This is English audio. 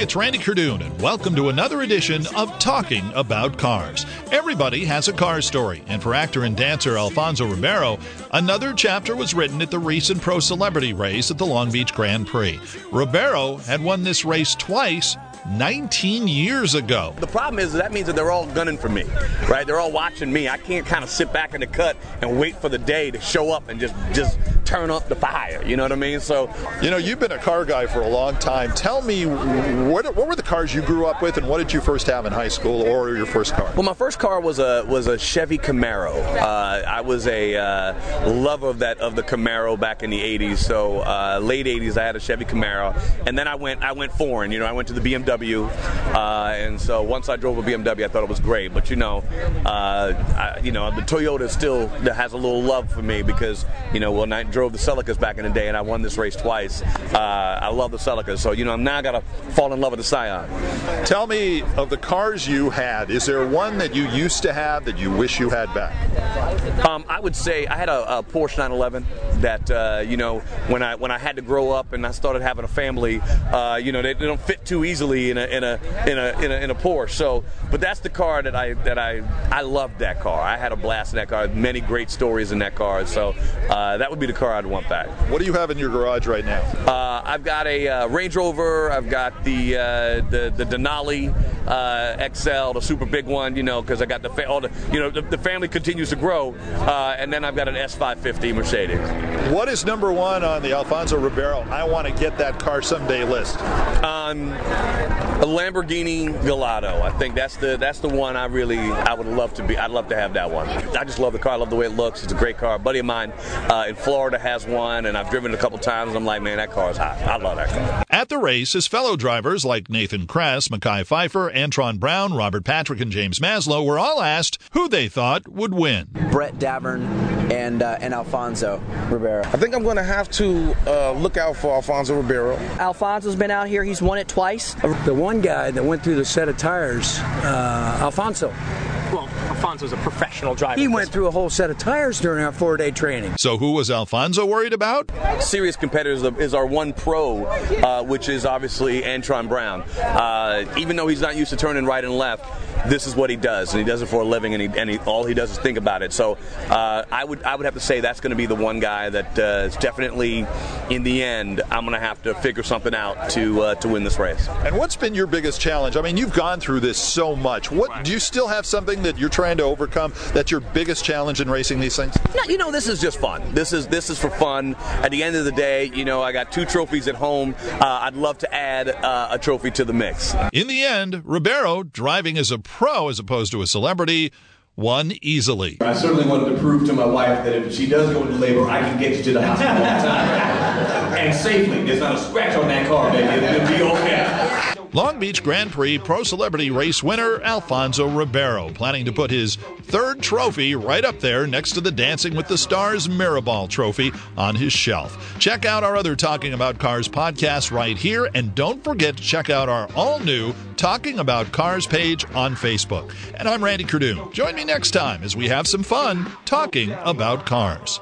it's Randy Cardoon, and welcome to another edition of Talking About Cars. Everybody has a car story, and for actor and dancer Alfonso Ribeiro, another chapter was written at the recent pro celebrity race at the Long Beach Grand Prix. Ribeiro had won this race twice 19 years ago. The problem is that means that they're all gunning for me, right? They're all watching me. I can't kind of sit back in the cut and wait for the day to show up and just just turn up the fire. You know what I mean? So, you know, you've been a car guy for a long time. Tell me, what, what were the cars you grew up with, and what did you first have in high school, or your first car? Well, my first car was a was a Chevy Camaro. Uh, I was a uh, lover of that of the Camaro back in the '80s. So uh, late '80s, I had a Chevy Camaro, and then I went I went foreign. You know, I went to the BMW BMW. Uh, and so once I drove a BMW, I thought it was great. But you know, uh, I, you know, the Toyota still has a little love for me because you know, when I drove the Celicas back in the day and I won this race twice, uh, I love the Celicas. So you know, I'm now gotta fall in love with the Scion. Tell me of the cars you had. Is there one that you used to have that you wish you had back? Um, I would say I had a, a Porsche 911 that uh, you know when I when I had to grow up and I started having a family, uh, you know, they, they don't fit too easily in a in a in a in a, in a Porsche. So, but that's the car that I that I I loved that car. I had a blast in that car. Many great stories in that car. So uh, that would be the car I'd want back. What do you have in your garage right now? Uh, I've got a uh, Range Rover. I've got the uh, the the Denali uh, XL, the super big one. You know, because I got the fa- all the you know the, the family continues to grow, uh, and then I've got an S550 Mercedes. What is number one on the Alfonso Ribeiro? I want to get that car someday list. Um, a Lamborghini Gallardo. I think that's the that's the one I really I would love to be. I'd love to have that one. I just love the car. I love the way it looks. It's a great car. A buddy of mine uh, in Florida has one, and I've driven it a couple times. I'm like, man, that car is hot. I love that car. At the race, his fellow drivers like Nathan Kress, Mekhi Phifer, Antron Brown, Robert Patrick, and James Maslow were all asked who they thought would win. Brett Davern and uh, and Alfonso Ribeiro. I think I'm going to have to uh, look out for Alfonso Ribeiro. Alfonso's been out here. He's won it twice. The one guy that went through the set of tires, uh, Alfonso. Well, Alfonso's a professional driver. He went through a whole set of tires during our four day training. So, who was Alfonso worried about? Serious competitors is our one pro, uh, which is obviously Antron Brown. Uh, even though he's not used to turning right and left, this is what he does, and he does it for a living, and, he, and he, all he does is think about it. So, uh, I would I would have to say that's going to be the one guy that uh, is definitely, in the end, I'm going to have to figure something out to uh, to win this race. And what's been your biggest challenge? I mean, you've gone through this so much. What do you still have something that you're trying to overcome? That's your biggest challenge in racing these things? No, you know, this is just fun. This is this is for fun. At the end of the day, you know, I got two trophies at home. Uh, I'd love to add uh, a trophy to the mix. In the end, Ribeiro, driving as a pro as opposed to a celebrity, won easily. I certainly wanted to prove to my wife that if she does go into labor, I can get you to the hospital on time. and safely. There's not a scratch on that car, baby. It'll be okay. Long Beach Grand Prix Pro Celebrity Race winner Alfonso Ribeiro planning to put his third trophy right up there next to the Dancing with the Stars Mirrorball trophy on his shelf. Check out our other Talking About Cars podcast right here, and don't forget to check out our all new Talking About Cars page on Facebook. And I'm Randy Cardoon. Join me next time as we have some fun talking about cars.